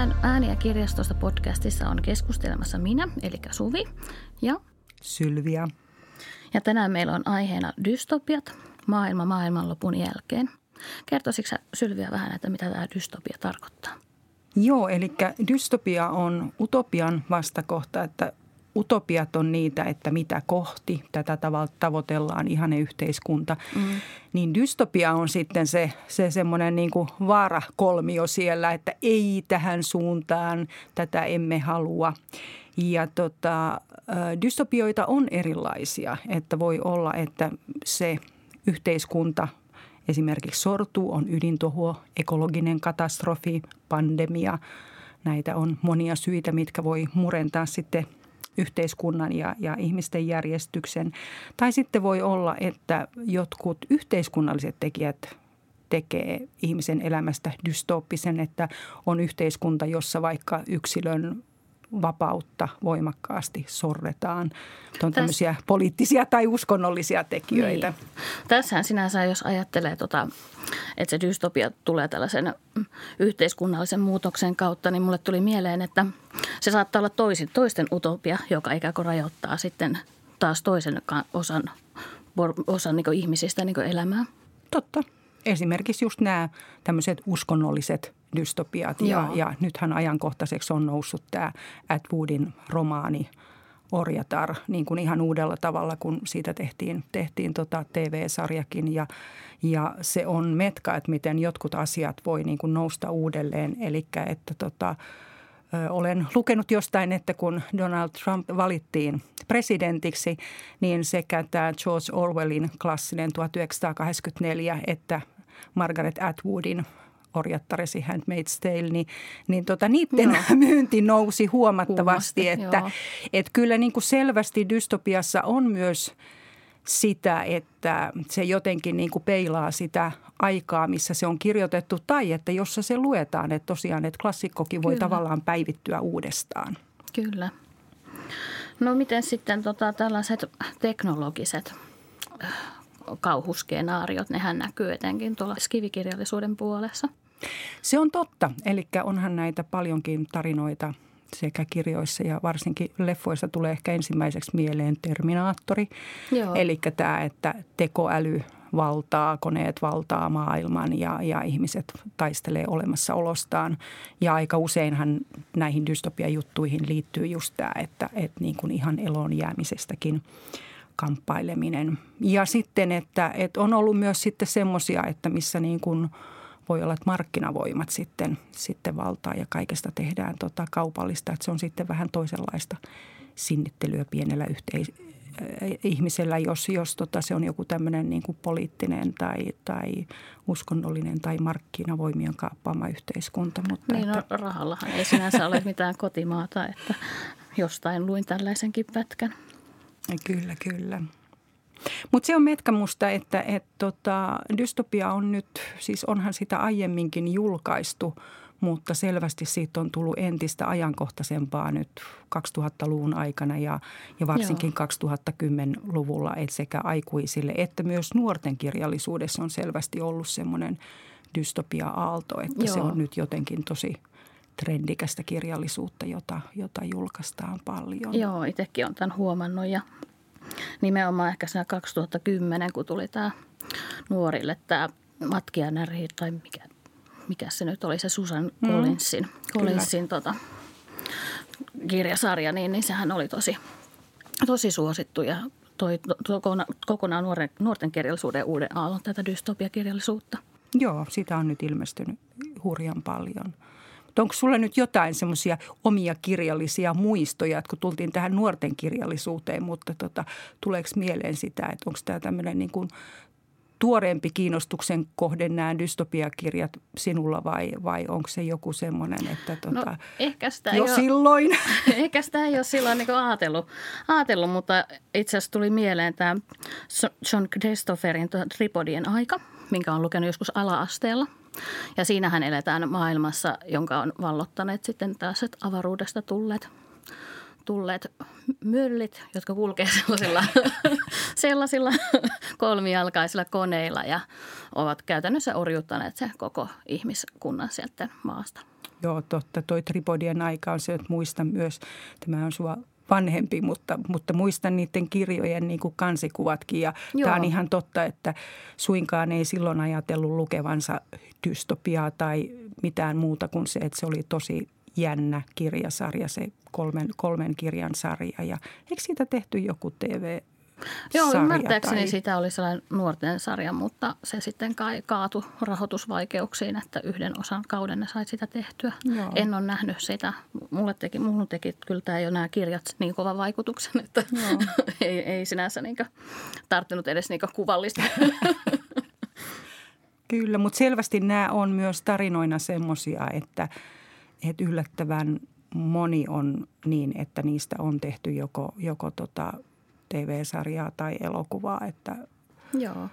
Tänään Ääniä kirjastosta podcastissa on keskustelemassa minä, eli Suvi ja Sylviä. Ja tänään meillä on aiheena dystopiat, maailma maailmanlopun jälkeen. Kertoisitko Sylviä vähän, että mitä tämä dystopia tarkoittaa? Joo, eli dystopia on utopian vastakohta, että utopiat on niitä, että mitä kohti tätä tavalla tavoitellaan ihane yhteiskunta. Mm. Niin dystopia on sitten se, se semmoinen niin kuin vaarakolmio siellä, että ei tähän suuntaan, tätä emme halua. Ja tota, dystopioita on erilaisia, että voi olla, että se yhteiskunta esimerkiksi sortuu, on ydintuho, ekologinen katastrofi, pandemia. Näitä on monia syitä, mitkä voi murentaa sitten – yhteiskunnan ja, ja ihmisten järjestyksen. Tai sitten voi olla, että jotkut yhteiskunnalliset tekijät tekee ihmisen elämästä dystooppisen, että on yhteiskunta, jossa vaikka yksilön vapautta voimakkaasti sorretaan. On tämmöisiä poliittisia tai uskonnollisia tekijöitä. Niin. Tässähän sinänsä, jos ajattelee, tota, että se dystopia tulee tällaisen yhteiskunnallisen muutoksen kautta, niin mulle tuli mieleen, että se saattaa olla toisin, toisten utopia, joka ikään kuin rajoittaa sitten taas toisen osan, osan niin ihmisistä niin elämää. Totta. Esimerkiksi just nämä tämmöiset uskonnolliset dystopiat. Ja, ja nythän ajankohtaiseksi on noussut tämä Atwoodin romaani Orjatar niin kuin ihan uudella tavalla, kun siitä tehtiin, tehtiin tota TV-sarjakin. Ja, ja se on metka, että miten jotkut asiat voi niin kuin nousta uudelleen. Eli että tota, olen lukenut jostain, että kun Donald Trump valittiin presidentiksi, niin sekä tämä George Orwellin klassinen 1984 että Margaret Atwoodin orjattaresi Handmaid's Tale, niin, niin tota, niiden joo. myynti nousi huomattavasti. Että, että kyllä niin kuin selvästi dystopiassa on myös sitä, että se jotenkin niin kuin peilaa sitä aikaa, missä se on kirjoitettu, tai että jossa se luetaan, että tosiaan, että klassikkokin voi Kyllä. tavallaan päivittyä uudestaan. Kyllä. No miten sitten tota, tällaiset teknologiset kauhuskenaariot, nehän näkyy etenkin tuolla skivikirjallisuuden puolessa. Se on totta. Eli onhan näitä paljonkin tarinoita sekä kirjoissa ja varsinkin leffoissa tulee ehkä ensimmäiseksi mieleen Terminaattori. Eli tämä, että tekoäly valtaa, koneet valtaa maailman ja, ja ihmiset taistelee olemassaolostaan. Ja aika useinhan näihin dystopiajuttuihin liittyy just tämä, että, että niin kuin ihan eloon jäämisestäkin – kamppaileminen. Ja sitten, että, että on ollut myös sitten semmoisia, että missä niin kuin voi olla, että markkinavoimat sitten, sitten valtaa ja kaikesta tehdään tota kaupallista. Että se on sitten vähän toisenlaista sinnittelyä pienellä yhteis- äh, ihmisellä, jos, jos tota, se on joku tämmöinen niin kuin poliittinen tai, tai uskonnollinen tai markkinavoimien kaappaama yhteiskunta. Mutta niin, että... no, rahallahan ei sinänsä ole mitään kotimaata, että jostain luin tällaisenkin pätkän. Kyllä, kyllä. Mutta se on metkamusta, että et tota, dystopia on nyt, siis onhan sitä aiemminkin julkaistu, mutta selvästi siitä on tullut entistä ajankohtaisempaa nyt 2000-luvun aikana ja, ja varsinkin Joo. 2010-luvulla, että sekä aikuisille että myös nuorten kirjallisuudessa on selvästi ollut semmoinen dystopia-aalto, että Joo. se on nyt jotenkin tosi trendikästä kirjallisuutta, jota, jota julkaistaan paljon. Joo, itsekin olen tämän huomannut ja nimenomaan ehkä siinä 2010, kun tuli tämä nuorille tämä Matkia Närhi tai mikä, mikä se nyt oli, se Susan mm. Collinsin, Collinsin tota, kirjasarja, niin, niin sehän oli tosi, tosi suosittu ja toi to, kokonaan nuoren, nuorten kirjallisuuden uuden aallon tätä dystopiakirjallisuutta. Joo, sitä on nyt ilmestynyt hurjan paljon – onko sulla nyt jotain semmoisia omia kirjallisia muistoja, että kun tultiin tähän nuorten kirjallisuuteen, mutta tota, tuleeko mieleen sitä, että onko tämä tämmöinen niin kuin tuoreempi kiinnostuksen kohde nämä dystopiakirjat sinulla vai, vai onko se joku semmoinen, että tota, no, ehkä sitä jo ole, silloin? Ehkä sitä ei ole silloin niin ajatellut, ajatellut, mutta itse asiassa tuli mieleen tämä John Christopherin Tripodien aika, minkä on lukenut joskus ala-asteella – ja siinähän eletään maailmassa, jonka on vallottaneet sitten taas avaruudesta tulleet tulleet myllit, jotka kulkee sellaisilla, sellaisilla kolmijalkaisilla koneilla ja ovat käytännössä orjuttaneet se koko ihmiskunnan sieltä maasta. Joo, totta. Toi Tripodien aika on se, että muistan myös, tämä on sua vanhempi, mutta, mutta muistan niiden kirjojen niin kuin kansikuvatkin. Ja tämä on ihan totta, että suinkaan ei silloin ajatellut lukevansa dystopiaa tai mitään muuta kuin se, että se oli tosi jännä kirjasarja, se kolmen, kolmen kirjan sarja. Ja eikö siitä tehty joku TV Joo, ymmärtääkseni tai... sitä oli sellainen nuorten sarja, mutta se sitten kai kaatu rahoitusvaikeuksiin, että yhden osan kauden ne sai sitä tehtyä. Joo. En ole nähnyt sitä. Mulle teki, mulle teki kyllä tämä jo nämä kirjat niin kovan vaikutuksen, että ei, ei sinänsä niin tarttunut edes niin kuvallista. Kyllä, mutta selvästi nämä on myös tarinoina semmoisia, että, että yllättävän moni on niin, että niistä on tehty joko, joko tota TV-sarjaa tai elokuvaa, että, Joo.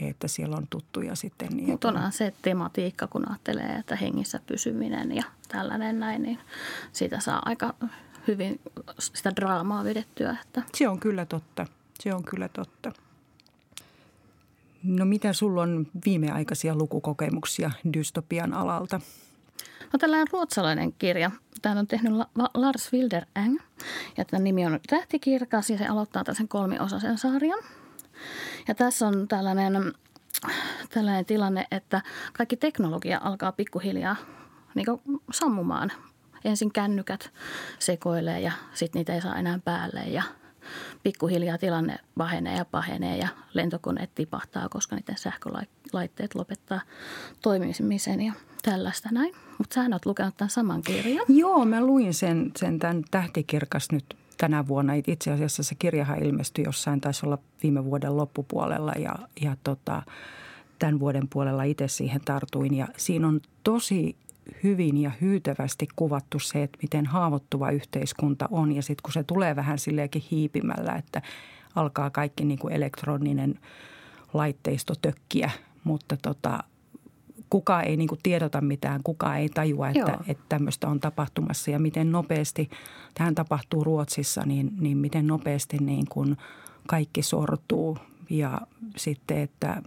että siellä on tuttuja sitten. Niin Mutta onhan se tematiikka, kun ajattelee, että hengissä pysyminen ja tällainen näin, niin siitä saa aika hyvin sitä draamaa vedettyä. Että. Se on kyllä totta. Se on kyllä totta. No mitä sulla on viimeaikaisia lukukokemuksia dystopian alalta? No tällainen ruotsalainen kirja. Tämä on tehnyt Lars Wilder Eng. Ja tämän nimi on Tähtikirkas ja se aloittaa tällaisen kolmiosaisen sarjan. Ja tässä on tällainen, tällainen tilanne, että kaikki teknologia alkaa pikkuhiljaa niin sammumaan. Ensin kännykät sekoilee ja sitten niitä ei saa enää päälle ja pikkuhiljaa tilanne pahenee ja pahenee ja lentokoneet tipahtaa, koska niiden sähkölaitteet lopettaa toimimisen ja tällaista näin. Mutta sä oot lukenut tämän saman kirjan. Joo, mä luin sen, sen tämän Tähtikirkas nyt tänä vuonna. Itse asiassa se kirjahan ilmestyi jossain, taisi olla viime vuoden loppupuolella ja, ja tota, tämän vuoden puolella itse siihen tartuin. Ja siinä on tosi hyvin ja hyytävästi kuvattu se, että miten haavoittuva yhteiskunta on. Ja sitten kun se tulee vähän silleenkin hiipimällä, että alkaa kaikki niin kuin elektroninen laitteisto tökkiä, mutta tota, kukaan ei niin kuin tiedota mitään, kukaan ei tajua, että, että tämmöistä on tapahtumassa. Ja miten nopeasti, tähän tapahtuu Ruotsissa, niin, niin miten nopeasti niin kuin kaikki sortuu. Ja sitten, että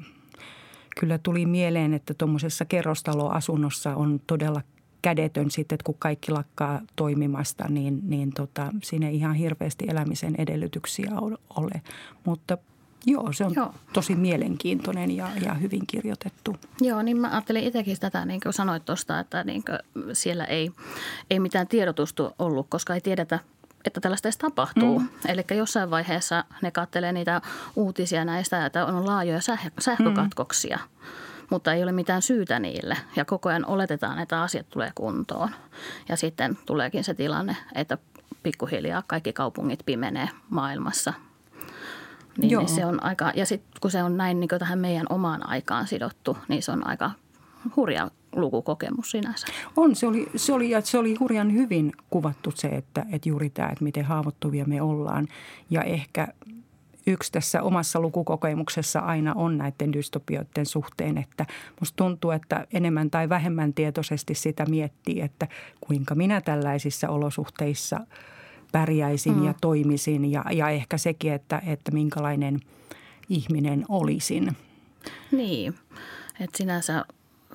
kyllä tuli mieleen, että tuommoisessa kerrostaloasunnossa on todella kädetön sitten, että kun kaikki lakkaa toimimasta, niin, niin tota, siinä ei ihan hirveästi elämisen edellytyksiä ole. Mutta Joo, se on Joo. tosi mielenkiintoinen ja, ja hyvin kirjoitettu. Joo, niin mä ajattelin itsekin tätä, niin kuin sanoit tuosta, että niin kuin siellä ei, ei mitään tiedotusta ollut, koska ei tiedetä, että tällaista edes tapahtuu. Mm. Eli jossain vaiheessa ne kattelee niitä uutisia näistä, että on laajoja sähkökatkoksia. Mm. Mutta ei ole mitään syytä niille ja koko ajan oletetaan, että asiat tulee kuntoon. Ja sitten tuleekin se tilanne, että pikkuhiljaa kaikki kaupungit pimenee maailmassa – niin, niin se on aika, ja sitten kun se on näin niin tähän meidän omaan aikaan sidottu, niin se on aika hurja lukukokemus sinänsä. On, se oli, se oli, ja se oli hurjan hyvin kuvattu se, että, että juuri tämä, että miten haavoittuvia me ollaan. Ja ehkä yksi tässä omassa lukukokemuksessa aina on näiden dystopioiden suhteen, että musta tuntuu, että enemmän tai vähemmän tietoisesti sitä miettii, että kuinka minä tällaisissa olosuhteissa – pärjäisin mm. ja toimisin ja, ja ehkä sekin, että, että minkälainen ihminen olisin. Niin, että sinänsä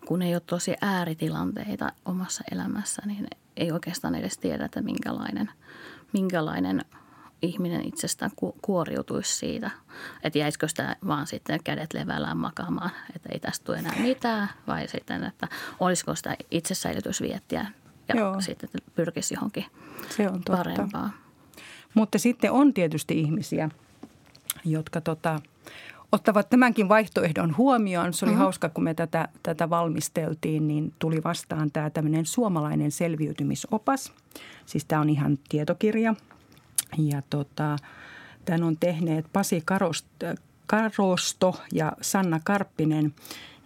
kun ei ole tosi ääritilanteita omassa elämässä, niin ei oikeastaan edes tiedä, että minkälainen, minkälainen ihminen itsestään kuoriutuisi siitä. Että jäisikö sitä vaan sitten kädet levällään makaamaan, että ei tästä tule enää mitään, vai sitten, että olisiko sitä itsesäilytysviettiä ja Joo. sitten pyrkisi johonkin Se on totta. parempaan. Mutta sitten on tietysti ihmisiä, jotka tota, ottavat tämänkin vaihtoehdon huomioon. Se oli mm-hmm. hauska, kun me tätä, tätä valmisteltiin, niin tuli vastaan tämä tämmöinen suomalainen selviytymisopas. Siis tämä on ihan tietokirja. Ja tota, tämän on tehneet Pasi Karosto ja Sanna Karppinen –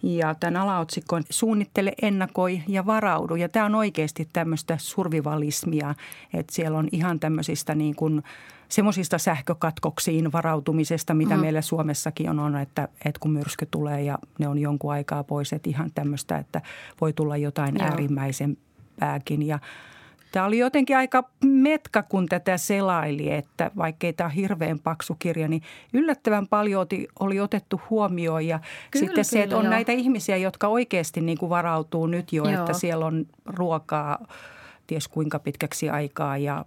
ja tämän alaotsikko on Suunnittele, ennakoi ja varaudu. Ja tämä on oikeasti tämmöistä survivalismia, että siellä on ihan tämmöisistä niin kuin semmoisista sähkökatkoksiin varautumisesta, mitä mm. meillä Suomessakin on, on että, että kun myrsky tulee ja ne on jonkun aikaa pois, että ihan tämmöistä, että voi tulla jotain Joo. äärimmäisempääkin. Ja Tämä oli jotenkin aika metka, kun tätä selaili, että vaikkei tämä hirveän paksu kirja, niin yllättävän paljon oli otettu huomioon. Ja kyllä, sitten se, että on joo. näitä ihmisiä, jotka oikeasti niin kuin varautuu nyt jo, joo. että siellä on ruokaa – ties kuinka pitkäksi aikaa ja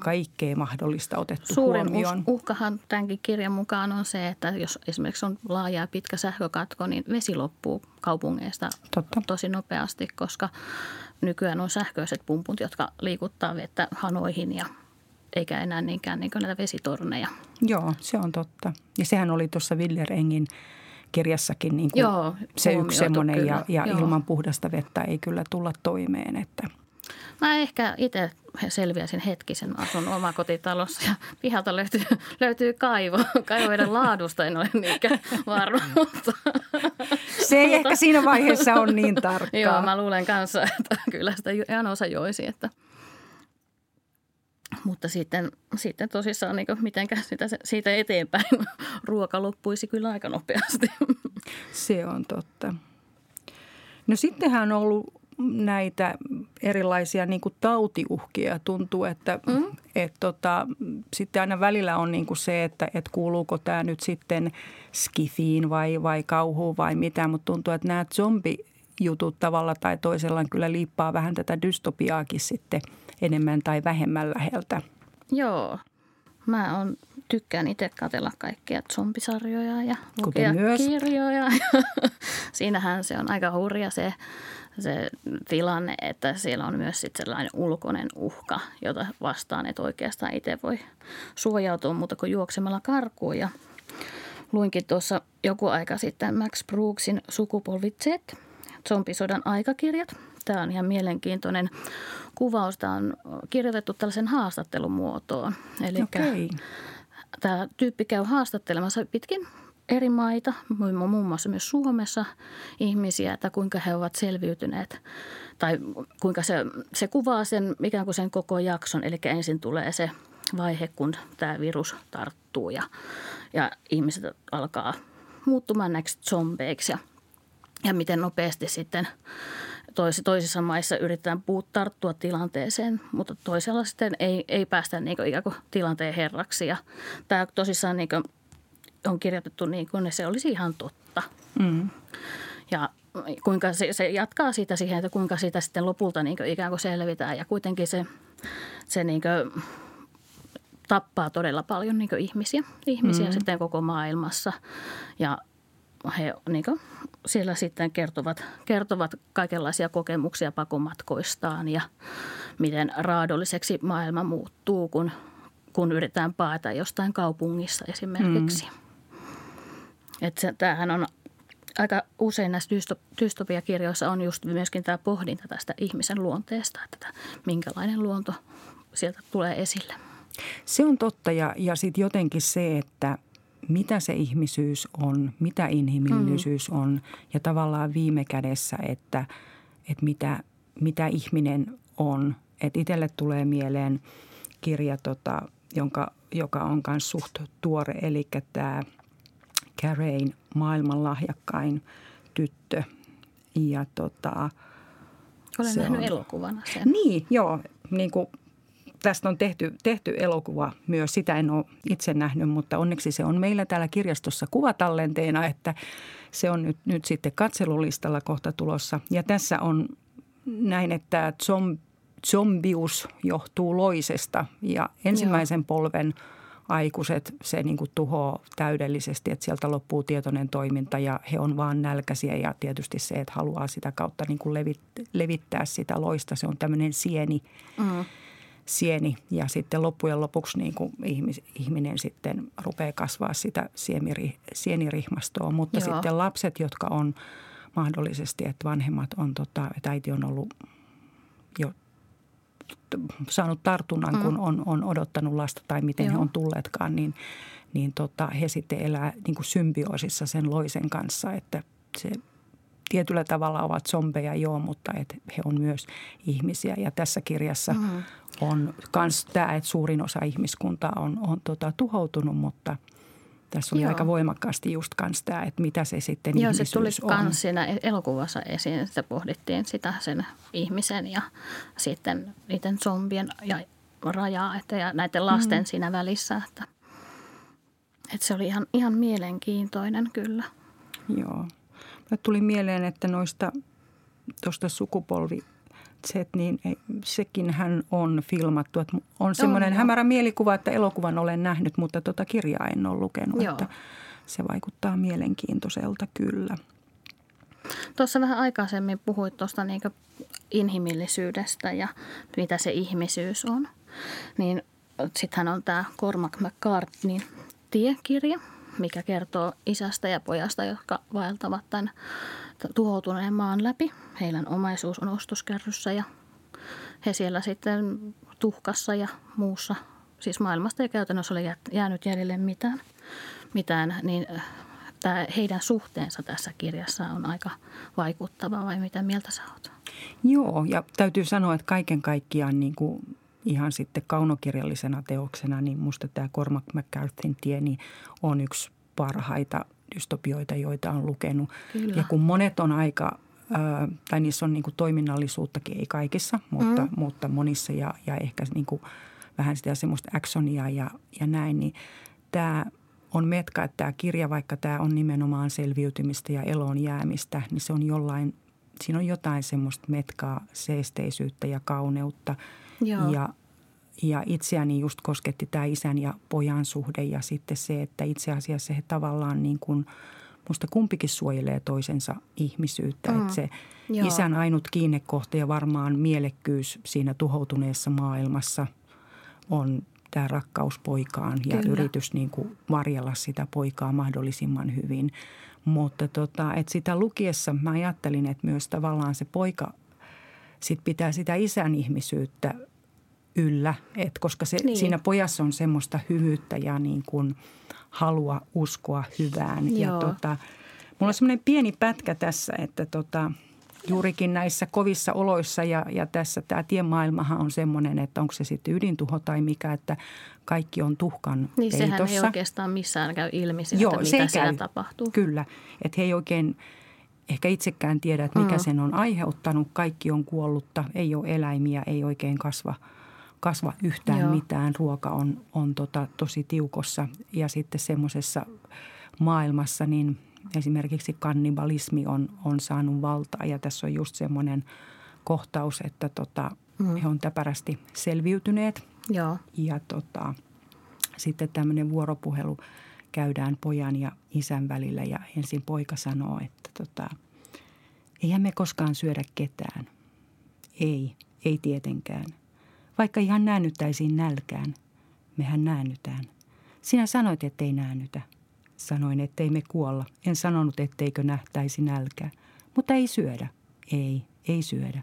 kaikkea mahdollista otettu Suurin huomioon. uhkahan tämänkin kirjan mukaan on se, että jos esimerkiksi on laaja ja pitkä sähkökatko, niin vesi loppuu kaupungeista Totta. tosi nopeasti, koska nykyään on sähköiset pumput, jotka liikuttaa vettä hanoihin ja eikä enää niinkään niin näitä vesitorneja. Joo, se on totta. Ja sehän oli tuossa Willerengin kirjassakin niin kuin Joo, se yksi semmoinen ja, ja ilman puhdasta vettä ei kyllä tulla toimeen. Että – Mä ehkä itse selviäisin hetkisen. Asun omakotitalossa ja pihalta löytyy, löytyy kaivo. Kaivoiden laadusta en ole niinkään varma, mutta... Se ei ehkä siinä vaiheessa ole niin tarkkaa. Joo, mä luulen kanssa, että kyllä sitä ihan osa joisi, että... Mutta sitten, sitten tosissaan niin mitenkä sitä, siitä eteenpäin ruoka loppuisi kyllä aika nopeasti. Se on totta. No sittenhän on ollut näitä erilaisia niin kuin tautiuhkia. Tuntuu, että mm. et, tota, sitten aina välillä on niin kuin se, että et kuuluuko tämä nyt sitten skifiin vai, vai kauhuun vai mitä. Mutta tuntuu, että nämä zombijutut tavalla tai toisella kyllä liippaa vähän tätä dystopiaakin sitten enemmän tai vähemmän läheltä. Joo. Mä on, tykkään itse katella kaikkia zombisarjoja ja lukea kirjoja. Siinähän se on aika hurja se se tilanne, että siellä on myös sit sellainen ulkoinen uhka, jota vastaan et oikeastaan itse voi suojautua muuta kuin juoksemalla karkuun. Ja luinkin tuossa joku aika sitten Max Brooksin Sukupolvi Z, zombisodan aikakirjat. Tämä on ihan mielenkiintoinen kuvaus. Tämä on kirjoitettu tällaisen haastattelun muotoon. Eli okay. tämä tyyppi käy haastattelemassa pitkin eri maita, muun muassa myös Suomessa ihmisiä, että kuinka he ovat selviytyneet tai kuinka se, se kuvaa sen ikään kuin sen koko jakson. Eli ensin tulee se vaihe, kun tämä virus tarttuu ja, ja ihmiset alkaa muuttumaan näiksi zombeiksi ja, ja miten nopeasti sitten tois, toisissa maissa yritetään puut tarttua tilanteeseen, mutta toisella sitten ei, ei päästä niin kuin ikään kuin tilanteen herraksi. Ja tämä tosissaan niin kuin on kirjoitettu niin kuin se olisi ihan totta. Mm. Ja kuinka se, se jatkaa siitä siihen, että kuinka siitä sitten lopulta niin kuin ikään kuin selvitään. Ja kuitenkin se, se niin kuin tappaa todella paljon niin ihmisiä, ihmisiä mm. sitten koko maailmassa. Ja he niin kuin, siellä sitten kertovat, kertovat kaikenlaisia kokemuksia pakomatkoistaan ja miten raadolliseksi maailma muuttuu, kun, kun yritetään paeta jostain kaupungissa esimerkiksi. Mm. Että se, tämähän on aika usein näissä dystopiakirjoissa on just myöskin tämä pohdinta tästä ihmisen luonteesta, että minkälainen luonto sieltä tulee esille. Se on totta ja, ja sitten jotenkin se, että mitä se ihmisyys on, mitä inhimillisyys mm. on ja tavallaan viime kädessä, että, että mitä, mitä ihminen on. Että itselle tulee mieleen kirja, tota, jonka, joka on myös suht tuore, eli tämä – Carein maailman lahjakkain tyttö. Ja tota, Olen nähnyt on... elokuvana sen. Niin, joo. Niin kuin tästä on tehty, tehty elokuva myös. Sitä en ole itse nähnyt, mutta onneksi se on meillä täällä kirjastossa kuvatallenteena, että se on nyt, nyt sitten katselulistalla kohta tulossa. Ja tässä on näin, että zombius johtuu loisesta ja ensimmäisen Joo. polven – aikuiset se niin kuin tuhoaa täydellisesti, että sieltä loppuu tietoinen toiminta ja he on vaan nälkäisiä ja tietysti se, että haluaa sitä kautta niin kuin levittää sitä loista. Se on tämmöinen sieni, mm. sieni ja sitten loppujen lopuksi niin kuin ihmis, ihminen sitten rupeaa kasvaa sitä sieniri, sienirihmastoa. Mutta Joo. sitten lapset, jotka on mahdollisesti, että vanhemmat on, tota, että äiti on ollut jo saanut tartunnan, mm. kun on, on odottanut lasta tai miten Joo. he on tulleetkaan, niin, niin tota, he sitten elää niin kuin symbioosissa sen loisen kanssa, että se tietyllä tavalla ovat zombeja joo, mutta et he on myös ihmisiä. Ja tässä kirjassa mm. on myös tämä, että suurin osa ihmiskuntaa on, on tota, tuhoutunut, mutta Tässä oli Joo. aika voimakkaasti just kans tämä, että mitä se sitten Joo, se tuli myös siinä elokuvassa esiin, että pohdittiin sitä sen ihmisen ja sitten niiden zombien ja rajaa että ja näiden lasten mm. siinä välissä. Että, että se oli ihan, ihan mielenkiintoinen kyllä. Joo. Mä tuli mieleen, että noista tuosta sukupolvi Z, niin sekin hän on filmattu. Että on semmoinen hämärä mielikuva, että elokuvan olen nähnyt, mutta tuota kirjaa en ole lukenut. Joo. Että se vaikuttaa mielenkiintoiselta kyllä. Tuossa vähän aikaisemmin puhuit tuosta niin inhimillisyydestä ja mitä se ihmisyys on. Niin sittenhän on tämä Cormac McCartneyn tiekirja, mikä kertoo isästä ja pojasta, jotka vaeltavat tämän tuhoutuneen maan läpi. Heidän omaisuus on ostoskärryssä ja he siellä sitten tuhkassa ja muussa, siis maailmasta ei käytännössä ole jäänyt jäljelle mitään, mitään niin äh, tämä heidän suhteensa tässä kirjassa on aika vaikuttava vai mitä mieltä sä oot? Joo, ja täytyy sanoa, että kaiken kaikkiaan niin kuin ihan sitten kaunokirjallisena teoksena, niin musta tämä Cormac McCarthyn tie niin on yksi parhaita dystopioita, joita on lukenut. Kyllä. Ja kun monet on aika, tai niissä on niin kuin toiminnallisuuttakin, ei kaikissa, mutta, mm. mutta monissa ja, ja ehkä niin kuin vähän sitä semmoista actionia ja, ja näin, niin tämä on metka, että tämä kirja, vaikka tämä on nimenomaan selviytymistä ja eloon jäämistä, niin se on jollain, siinä on jotain semmoista metkaa, seesteisyyttä ja kauneutta. Joo. Ja ja itseäni just kosketti tämä isän ja pojan suhde ja sitten se, että itse asiassa he tavallaan niin kuin, musta kumpikin suojelee toisensa ihmisyyttä. Mm. Että se Joo. isän ainut kiinnekohta ja varmaan mielekkyys siinä tuhoutuneessa maailmassa on tämä rakkaus poikaan ja Kyllä. yritys niin kuin varjella sitä poikaa mahdollisimman hyvin. Mutta tota, että sitä lukiessa mä ajattelin, että myös tavallaan se poika sit pitää sitä isän ihmisyyttä yllä, et koska se, niin. siinä pojassa on semmoista hyvyyttä ja niin kuin halua uskoa hyvään. Joo. Ja tota, mulla on semmoinen pieni pätkä tässä, että tota, juurikin näissä kovissa oloissa ja, ja tässä tämä tiemaailmahan on semmoinen, että onko se sitten ydintuho tai mikä, että kaikki on tuhkan Niin peitossa. sehän ei oikeastaan missään käy ilmi siitä, Joo, mitä siellä käy. tapahtuu. Kyllä, että he ei oikein ehkä itsekään tiedä, että mikä mm. sen on aiheuttanut. Kaikki on kuollutta, ei ole eläimiä, ei oikein kasva – kasva yhtään Joo. mitään. Ruoka on, on tota, tosi tiukossa ja sitten semmoisessa maailmassa niin esimerkiksi kannibalismi on, on saanut valtaa ja tässä on just semmoinen kohtaus, että tota, mm. he on täpärästi selviytyneet. Joo. Ja tota, sitten tämmöinen vuoropuhelu käydään pojan ja isän välillä ja ensin poika sanoo, että tota, eihän me koskaan syödä ketään. Ei, ei tietenkään – vaikka ihan näännyttäisiin nälkään. Mehän näännytään. Sinä sanoit, ettei näännytä. Sanoin, ettei me kuolla. En sanonut, etteikö nähtäisi nälkää. Mutta ei syödä. Ei, ei syödä.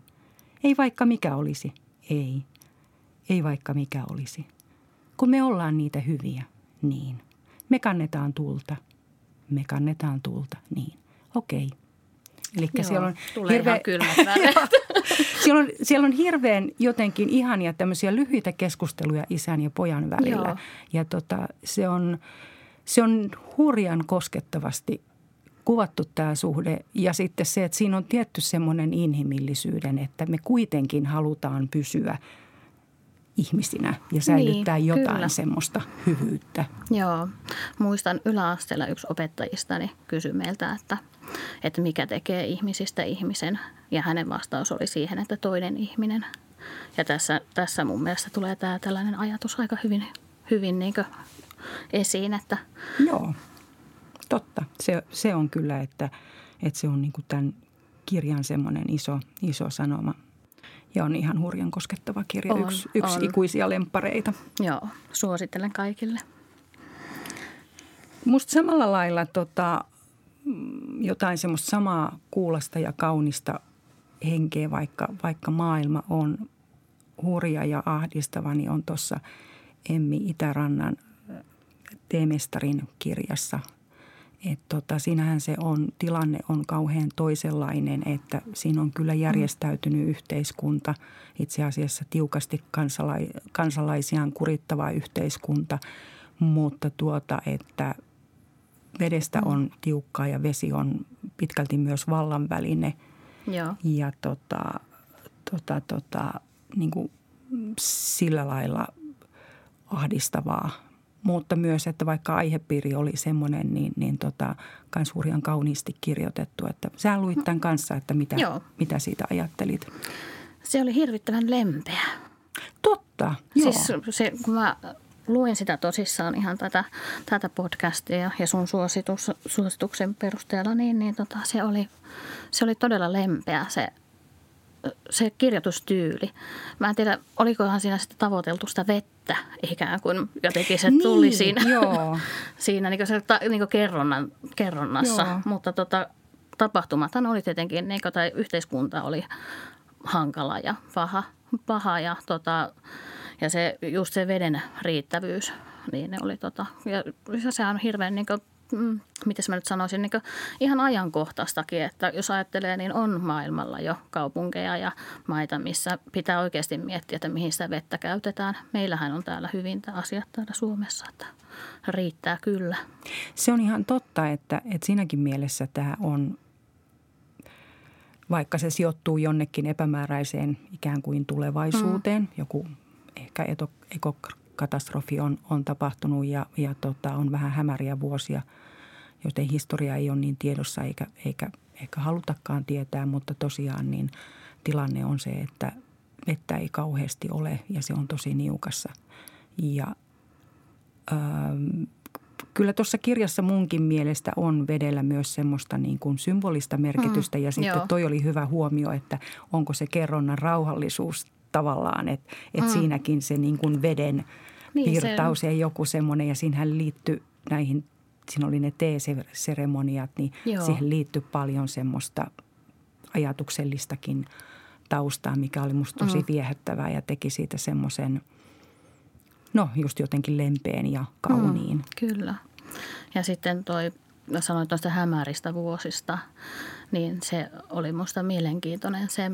Ei vaikka mikä olisi. Ei. Ei vaikka mikä olisi. Kun me ollaan niitä hyviä, niin. Me kannetaan tulta. Me kannetaan tulta, niin. Okei. Eli siellä on tulee hirveä... siellä, on, siellä on hirveän jotenkin ihania tämmöisiä lyhyitä keskusteluja isän ja pojan välillä. Joo. Ja tota, se, on, se on hurjan koskettavasti kuvattu tämä suhde. Ja sitten se, että siinä on tietty semmoinen inhimillisyyden, että me kuitenkin halutaan pysyä ihmisinä ja säilyttää niin, jotain kyllä. semmoista hyvyyttä. Joo. Muistan yläasteella yksi opettajistani kysyi meiltä, että – että mikä tekee ihmisistä ihmisen. Ja hänen vastaus oli siihen, että toinen ihminen. Ja tässä, tässä mun mielestä tulee tämä tällainen ajatus aika hyvin, hyvin niin esiin. Että Joo, totta. Se, se on kyllä, että, että se on niin tämän kirjan semmoinen iso, iso sanoma. Ja on ihan hurjan koskettava kirja, on, yksi, yksi on. ikuisia lempareita. Joo, suosittelen kaikille. Musta samalla lailla tota, jotain semmoista samaa kuulasta ja kaunista henkeä, vaikka, vaikka maailma on hurja ja ahdistava, niin on tuossa Emmi Itärannan teemestarin kirjassa. Et tota, siinähän se on, tilanne on kauhean toisenlainen, että siinä on kyllä järjestäytynyt yhteiskunta, itse asiassa tiukasti kansala- kansalaisiaan kurittava yhteiskunta, mutta tuota, että vedestä on tiukkaa ja vesi on pitkälti myös vallan väline. Joo. Ja tota, tota, tota, niin kuin sillä lailla ahdistavaa. Mutta myös, että vaikka aihepiiri oli semmoinen, niin, niin tota, kans hurjan kauniisti kirjoitettu. Että sä luit tämän kanssa, että mitä, Joo. mitä siitä ajattelit. Se oli hirvittävän lempeä. Totta, joo. Siis se, kun mä luin sitä tosissaan ihan tätä, tätä podcastia ja sun suositus, suosituksen perusteella, niin, niin tota, se, oli, se oli todella lempeä se, se kirjoitustyyli. Mä en tiedä, olikohan siinä sitten tavoiteltu sitä vettä ikään kuin jotenkin se tuli Niin, siinä, joo. siinä niin se, ta, niin kerronnan, kerronnassa. Joo. Mutta tota, tapahtumathan oli tietenkin, niin kuin, tai yhteiskunta oli hankala ja paha, paha ja, tota, ja se, just se veden riittävyys, niin ne oli tota, ja se on hirveän niin kuin, mm, miten mä nyt sanoisin, niin ihan ajankohtaistakin, että jos ajattelee, niin on maailmalla jo kaupunkeja ja maita, missä pitää oikeasti miettiä, että mihin sitä vettä käytetään. Meillähän on täällä hyvin tämä asia täällä Suomessa, että riittää kyllä. Se on ihan totta, että, että siinäkin mielessä tämä on, vaikka se sijoittuu jonnekin epämääräiseen ikään kuin tulevaisuuteen, mm. joku ehkä eto, ekokatastrofi on, on tapahtunut ja, ja tota, on vähän hämäriä vuosia, joten historia ei ole niin tiedossa eikä, eikä, eikä halutakaan tietää, mutta tosiaan niin tilanne on se, että vettä ei kauheasti ole ja se on tosi niukassa. Ja ähm, kyllä tuossa kirjassa munkin mielestä on vedellä myös semmoista niin kuin symbolista merkitystä. Mm, ja sitten joo. toi oli hyvä huomio, että onko se kerronnan rauhallisuus tavallaan, että, että Mm. siinäkin se niin kuin veden Niin, se- virtaus ja joku semmoinen. Ja siinähän liittyi näihin, siinä oli ne teeseremoniat, niin Joo. siihen liittyi paljon semmoista ajatuksellistakin taustaa, mikä oli musta tosi Mm. viehättävää ja teki siitä semmoisen, no just jotenkin lempeän ja kauniin. Mm, kyllä. Ja sitten toi, mä sanoin tuosta hämäristä vuosista, niin se oli musta mielenkiintoinen se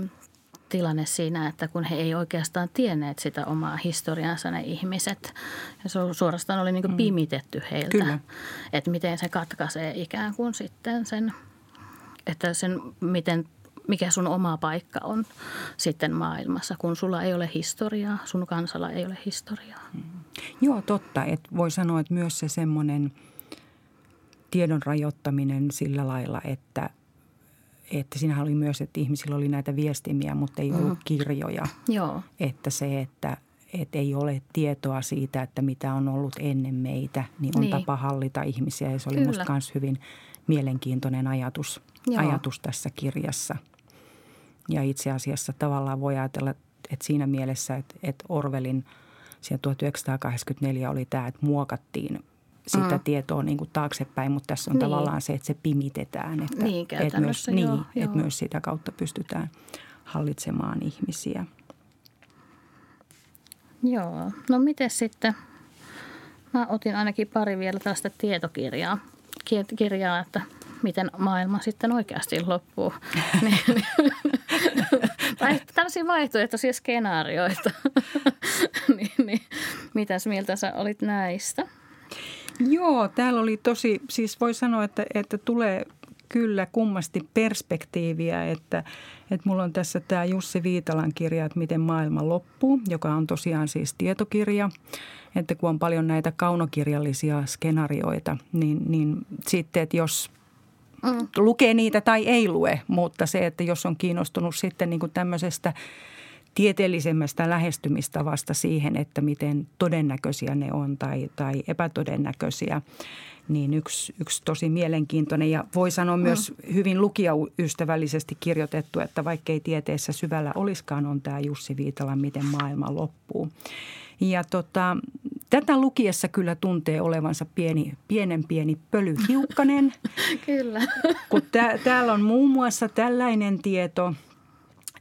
tilanne siinä, että kun he ei oikeastaan tienneet sitä omaa historiansa ne ihmiset. Ja se suorastaan oli niin pimitetty heiltä. Kyllä. Että miten se katkaisee ikään kuin sitten sen, että sen miten mikä sun oma paikka on sitten maailmassa, kun sulla ei ole historiaa, sun kansalla ei ole historiaa. Joo, totta. Et voi sanoa, että myös se semmoinen tiedon rajoittaminen sillä lailla, että, että siinä oli myös, että ihmisillä oli näitä viestimiä, mutta ei ollut kirjoja. Joo. Että se, että, että ei ole tietoa siitä, että mitä on ollut ennen meitä, niin on Niin. tapa hallita ihmisiä. Ja se oli minusta myös hyvin mielenkiintoinen ajatus, Joo. ajatus tässä kirjassa. Ja itse asiassa tavallaan voi ajatella, että siinä mielessä, että, että Orwellin siinä 1984 oli tämä, että muokattiin sitä Mm. tietoa niin kuin taaksepäin, mutta tässä on Niin. tavallaan se, että se pimitetään. Että, Niin, että myös, käytännössä, niin, joo, että joo. myös sitä kautta pystytään hallitsemaan ihmisiä. Joo. No miten sitten, mä otin ainakin pari vielä tästä tietokirjaa, ki- kirjaa, että miten maailma sitten oikeasti loppuu. Niin- tai tällaisia vaihtoehtoisia skenaarioita. niin, niin. Mitäs mieltä sä olit näistä? Joo, täällä oli tosi, siis voi sanoa, että, että tulee kyllä kummasti perspektiiviä, että, että mulla on tässä tämä Jussi Viitalan kirja, että miten maailma loppuu, joka on tosiaan siis tietokirja. Että kun on paljon näitä kaunokirjallisia skenaarioita, niin, niin sitten, että jos Mm. lukee niitä tai ei lue, mutta se, että jos on kiinnostunut sitten niin kuin tämmöisestä tieteellisemmästä lähestymistavasta siihen, että miten todennäköisiä ne on tai, tai epätodennäköisiä, niin yksi, yksi tosi mielenkiintoinen ja voi sanoa myös hyvin lukijaystävällisesti kirjoitettu, että vaikkei tieteessä syvällä olisikaan, on tämä Jussi Viitalan Miten maailma loppuu. Ja tota, tätä lukiessa kyllä tuntee olevansa pieni, pienen pieni pölyhiukkanen – Kyllä. kun tää, täällä on muun muassa tällainen tieto,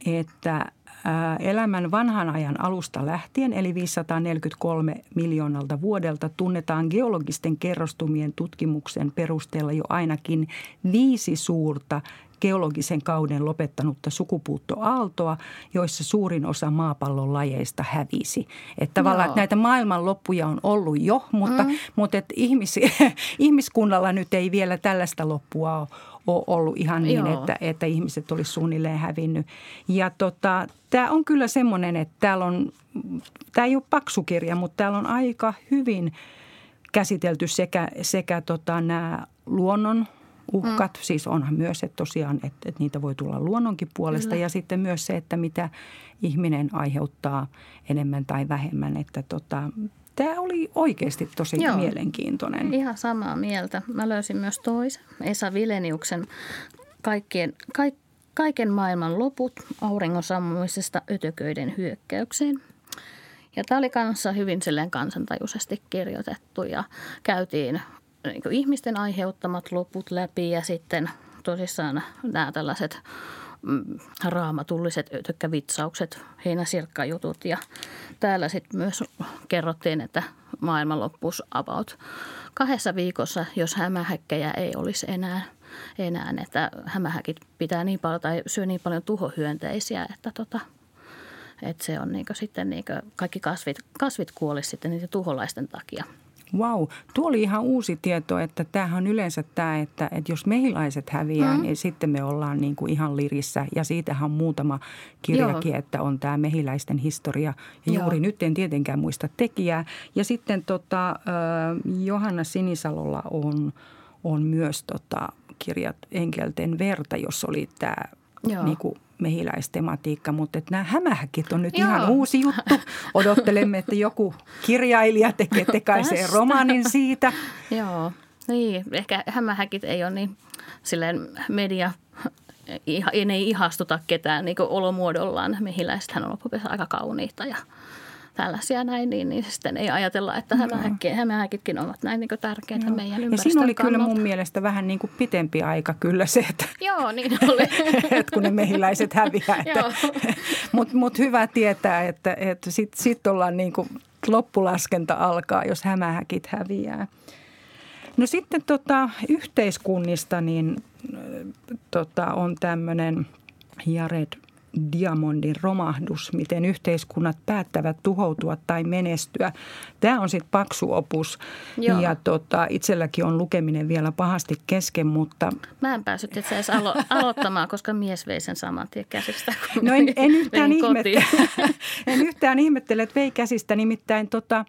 että elämän vanhan ajan alusta lähtien, eli 543 miljoonalta vuodelta, tunnetaan geologisten kerrostumien tutkimuksen perusteella jo ainakin viisi suurta geologisen kauden lopettanutta sukupuuttoaaltoa, joissa suurin osa maapallon lajeista hävisi. Että tavallaan että näitä maailmanloppuja on ollut jo, mutta, mm. mutta että ihmis, ihmiskunnalla nyt ei vielä tällaista loppua ole ole ollut ihan niin, että, että ihmiset olisi suunnilleen hävinnyt. Ja tota, tämä on kyllä semmoinen, että täällä on, tämä ei ole paksu kirja, mutta täällä on aika hyvin käsitelty sekä, sekä tota, nämä luonnon uhkat. Mm. Siis onhan myös, että tosiaan, että, että niitä voi tulla luonnonkin puolesta. Kyllä. Ja sitten myös se, että mitä ihminen aiheuttaa enemmän tai vähemmän. Että tota, Tämä oli oikeasti tosi Joo, mielenkiintoinen. Ihan samaa mieltä. Mä löysin myös toisen, Esa Vileniuksen kaikkien, kaik, kaiken maailman loput auringon sammumisesta ötököiden hyökkäykseen. Ja tämä oli kanssa hyvin silleen kansantajuisesti kirjoitettu ja käytiin niin ihmisten aiheuttamat loput läpi ja sitten tosissaan nämä tällaiset mm, raamatulliset ötökkävitsaukset, heinäsirkkajutut ja täällä sitten myös kerrottiin, että maailman loppuisi about kahdessa viikossa, jos hämähäkkejä ei olisi enää, enää että hämähäkit pitää niin paljon tai syö niin paljon tuhohyönteisiä, että tota, että se on niin sitten niin kaikki kasvit, kasvit kuolisi sitten niiden tuholaisten takia. Wow, tuo oli ihan uusi tieto, että tämähän on yleensä tämä, että, että jos mehilaiset häviää, mm. niin sitten me ollaan niin kuin ihan lirissä. Ja siitähän on muutama kirjakin, Joo. että on tämä mehiläisten historia. Ja Joo. juuri nyt en tietenkään muista tekijää. Ja sitten tota, Johanna Sinisalolla on, on myös tota, kirjat Enkelten verta, jos oli tämä niin kuin mehiläistematiikka, mutta että nämä hämähäkit on nyt Joo. ihan uusi juttu. Odottelemme, että joku kirjailija tekee tekaiseen romaanin siitä. Joo, niin. Ehkä hämähäkit ei ole niin silleen media ei, ne ei ihastuta ketään niin olomuodollaan. Mehiläisethän on loppupeleissä aika kauniita ja tällaisia näin, niin, niin sitten ei ajatella, että hämähäkitkin ovat näin niin tärkeitä Joo. meidän ympäristön Ja siinä oli kannalta. kyllä mun mielestä vähän niin kuin pitempi aika kyllä se, että, Joo, niin oli. että kun ne mehiläiset häviää. Mutta mut hyvä tietää, että, että sitten sit ollaan niin kuin loppulaskenta alkaa, jos hämähäkit häviää. No sitten tota, yhteiskunnista niin tota, on tämmöinen Jared diamondin romahdus, miten yhteiskunnat päättävät tuhoutua tai menestyä. Tämä on sitten paksu opus Joo. ja tota, itselläkin on lukeminen vielä pahasti kesken, mutta... Mä en päässyt itse asiassa alo- aloittamaan, koska mies vei sen saman tien käsistä. No en, en, yhtään ihmettele, en yhtään ihmettele, että vei käsistä. Nimittäin tota,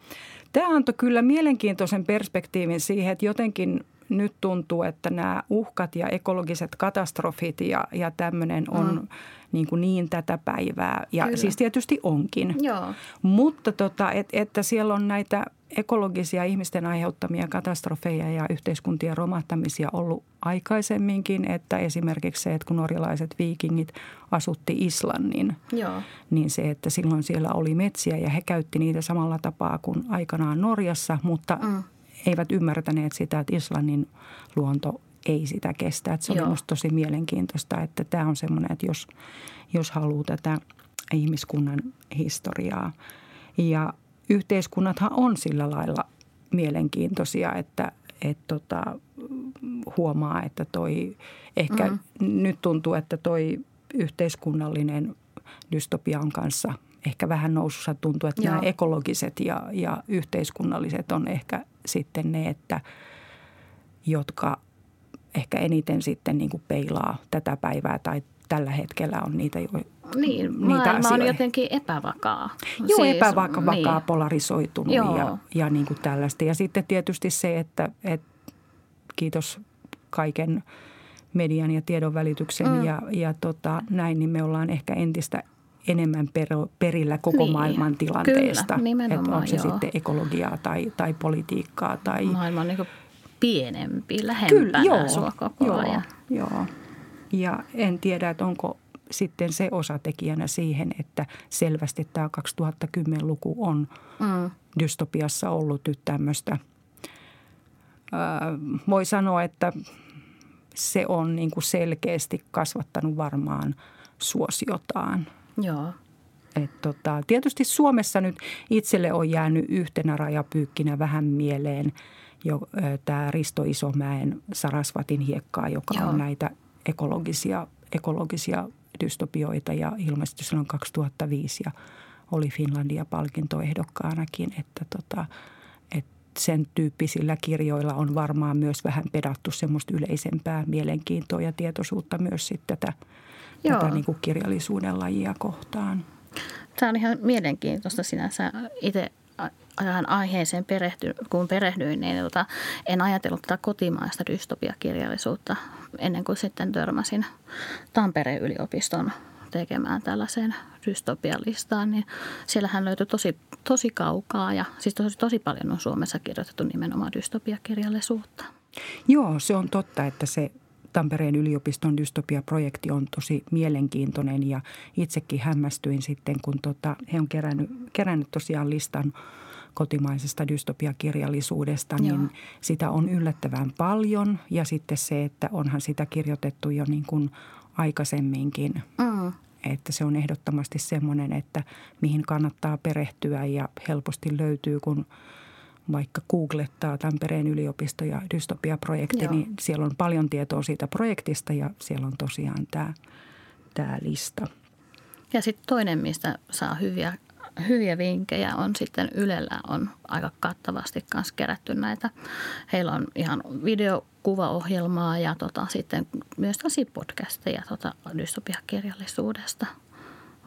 tämä antoi kyllä mielenkiintoisen perspektiivin siihen, että jotenkin nyt tuntuu, että nämä uhkat ja ekologiset katastrofit ja, ja tämmöinen on mm. niin, kuin niin tätä päivää. Ja Kyllä. siis tietysti onkin. Joo. Mutta tota, et, että siellä on näitä ekologisia ihmisten aiheuttamia katastrofeja ja yhteiskuntien romahtamisia ollut aikaisemminkin. Että esimerkiksi se, että kun norjalaiset viikingit asutti Islannin, Joo. niin se, että silloin siellä oli metsiä ja he käytti niitä samalla tapaa kuin aikanaan Norjassa, mutta mm eivät ymmärtäneet sitä, että Islannin luonto ei sitä kestä. Että se Joo. oli minusta tosi mielenkiintoista, että tämä on semmoinen, että jos, jos haluaa tätä ihmiskunnan historiaa. Ja yhteiskunnathan on sillä lailla mielenkiintoisia, että et tota, huomaa, että toi ehkä mm-hmm. nyt tuntuu, että toi yhteiskunnallinen dystopia on kanssa ehkä vähän nousussa. Tuntuu, että Joo. nämä ekologiset ja, ja yhteiskunnalliset on ehkä sitten ne, että jotka ehkä eniten sitten niin kuin peilaa tätä päivää tai tällä hetkellä on niitä jo niin, niitä maailma asioita. on jotenkin epävakaa. Joo, siis, epävakaa, niin. polarisoitunut Joo. ja, ja niin kuin tällaista. Ja sitten tietysti se, että, että kiitos kaiken median ja tiedon välityksen mm. ja, ja tota, näin, niin me ollaan ehkä entistä enemmän perillä koko niin, maailman tilanteesta. Kyllä, että on se joo. sitten ekologiaa tai, tai politiikkaa. Tai... Maailma on niin pienempi, lähempänä kyllä, joo, sua koko joo, ajan. Joo. Ja en tiedä, että onko sitten se osatekijänä siihen, että selvästi tämä 2010-luku on mm. dystopiassa ollut nyt tämmöistä. voi sanoa, että se on niin kuin selkeästi kasvattanut varmaan suosiotaan – Joo. Et tota, tietysti Suomessa nyt itselle on jäänyt yhtenä rajapyykkinä vähän mieleen jo tämä Risto Isomäen Sarasvatin hiekkaa, joka Joo. on näitä ekologisia, ekologisia dystopioita ja ilmestyi silloin 2005 ja oli Finlandia-palkintoehdokkaanakin, että tota, että sen tyyppisillä kirjoilla on varmaan myös vähän pedattu semmoista yleisempää mielenkiintoa ja tietoisuutta myös sitten tätä, tätä niin kuin kirjallisuuden lajia kohtaan. Tämä on ihan mielenkiintoista sinänsä. Itse tähän aiheeseen perehty, kun perehdyin, niin tota, en ajatellut tätä kotimaista dystopiakirjallisuutta ennen kuin sitten törmäsin Tampereen yliopiston tekemään tällaiseen dystopialistaan, niin siellähän löytyi tosi, tosi kaukaa ja siis tosi, tosi paljon on Suomessa kirjoitettu nimenomaan dystopiakirjallisuutta. Joo, se on totta, että se Tampereen yliopiston dystopia-projekti on tosi mielenkiintoinen ja itsekin hämmästyin sitten, kun tota, he on kerännyt, kerännyt tosiaan listan kotimaisesta dystopiakirjallisuudesta, niin Joo. sitä on yllättävän paljon. Ja sitten se, että onhan sitä kirjoitettu jo niin kuin aikaisemminkin. Mm. Että se on ehdottomasti semmoinen, että mihin kannattaa perehtyä ja helposti löytyy, kun vaikka googlettaa Tampereen yliopisto ja dystopia-projekti, Joo. niin siellä on paljon tietoa siitä projektista ja siellä on tosiaan tämä, tämä lista. Ja sitten toinen, mistä saa hyviä hyviä vinkkejä on sitten Ylellä on aika kattavasti kanssa kerätty näitä. Heillä on ihan videokuvaohjelmaa ja tota, sitten myös tosi podcasteja tota, dystopiakirjallisuudesta.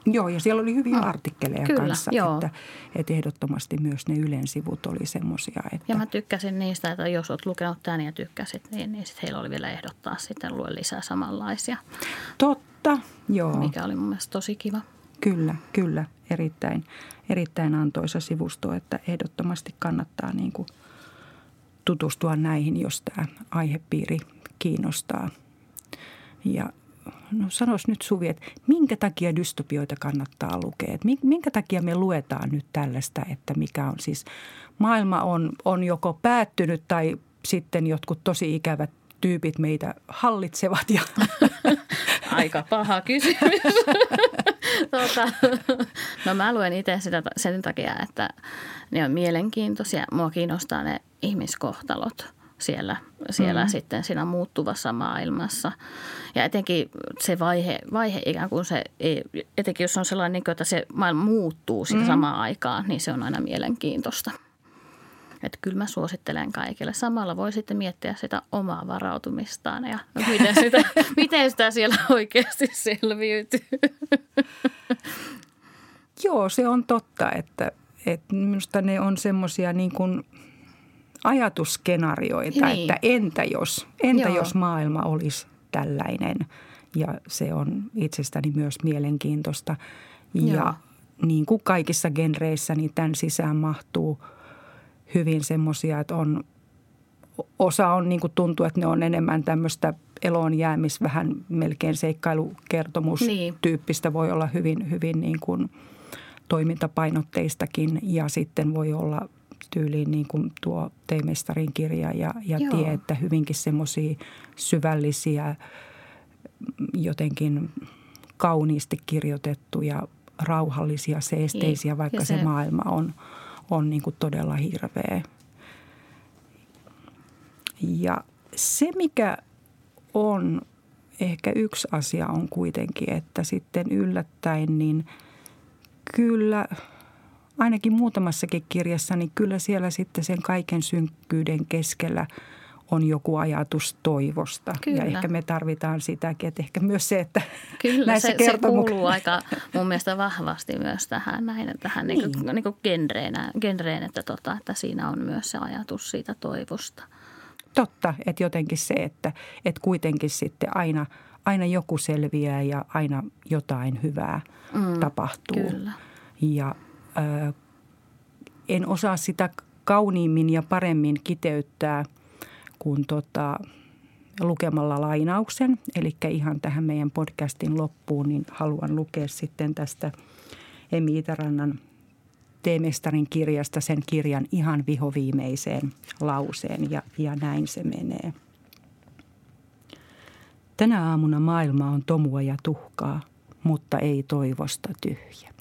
Joo, ja siellä oli hyviä no, artikkeleja kyllä, kanssa, joo. Että, että ehdottomasti myös ne Ylen sivut oli semmoisia. Että... Ja mä tykkäsin niistä, että jos olet lukenut tämän ja tykkäsit, niin, niin sit heillä oli vielä ehdottaa sitten lue lisää samanlaisia. Totta, joo. Mikä oli mun mielestä tosi kiva. Kyllä, kyllä. Erittäin, erittäin antoisa sivusto, että ehdottomasti kannattaa niin kuin tutustua näihin, jos tämä aihepiiri kiinnostaa. Ja no sanois nyt Suvi, että minkä takia dystopioita kannattaa lukea? Että minkä takia me luetaan nyt tällaista, että mikä on siis maailma on, on joko päättynyt tai sitten jotkut tosi ikävät tyypit meitä hallitsevat. Ja Aika paha kysymys. tuota, no mä luen itse sitä sen takia, että ne on mielenkiintoisia. Mua kiinnostaa ne ihmiskohtalot siellä, siellä mm. sitten siinä muuttuvassa maailmassa. Ja etenkin se vaihe, vaihe ikään kuin se, etenkin jos on sellainen, niin että se maailma muuttuu sitä mm. samaan aikaan, niin se on aina mielenkiintoista. Että kyllä mä suosittelen kaikille. Samalla voi sitten miettiä sitä omaa varautumistaan ja miten sitä, miten sitä siellä oikeasti selviytyy. Joo, se on totta, että, että minusta ne on semmoisia niin kuin ajatuskenarioita, niin. että entä jos, entä jos maailma olisi tällainen. Ja se on itsestäni myös mielenkiintoista. Ja Joo. niin kuin kaikissa genreissä, niin tämän sisään mahtuu – hyvin semmoisia, että on, osa on niin kuin tuntuu, että ne on enemmän tämmöistä eloon jäämis, vähän melkein seikkailukertomus niin. tyyppistä voi olla hyvin, hyvin niin kuin toimintapainotteistakin ja sitten voi olla tyyliin niin kuin tuo Teimestarin kirja ja, ja tie, että hyvinkin semmoisia syvällisiä, jotenkin kauniisti kirjoitettuja, rauhallisia, seesteisiä, vaikka se, se maailma on – on niin kuin todella hirveä. Ja se, mikä on ehkä yksi asia on kuitenkin, että sitten yllättäen niin kyllä ainakin muutamassakin kirjassa, niin kyllä siellä sitten sen kaiken synkkyyden keskellä – on joku ajatus toivosta. Kyllä. Ja ehkä me tarvitaan sitäkin, että ehkä myös se, että Kyllä, näissä se, se kuuluu aika mun mielestä vahvasti myös tähän, näin, tähän niin. Niin kuin, niin kuin genreen, genreen että, tota, että siinä on myös se ajatus siitä toivosta. Totta, että jotenkin se, että, että kuitenkin sitten aina, aina joku selviää ja aina jotain hyvää mm, tapahtuu. Kyllä. Ja ö, en osaa sitä kauniimmin ja paremmin kiteyttää – kuin tota, lukemalla lainauksen. Eli ihan tähän meidän podcastin loppuun, niin haluan lukea sitten tästä Emi Itärannan teemestarin kirjasta sen kirjan ihan vihoviimeiseen lauseen ja, ja näin se menee. Tänä aamuna maailma on tomua ja tuhkaa, mutta ei toivosta tyhjä.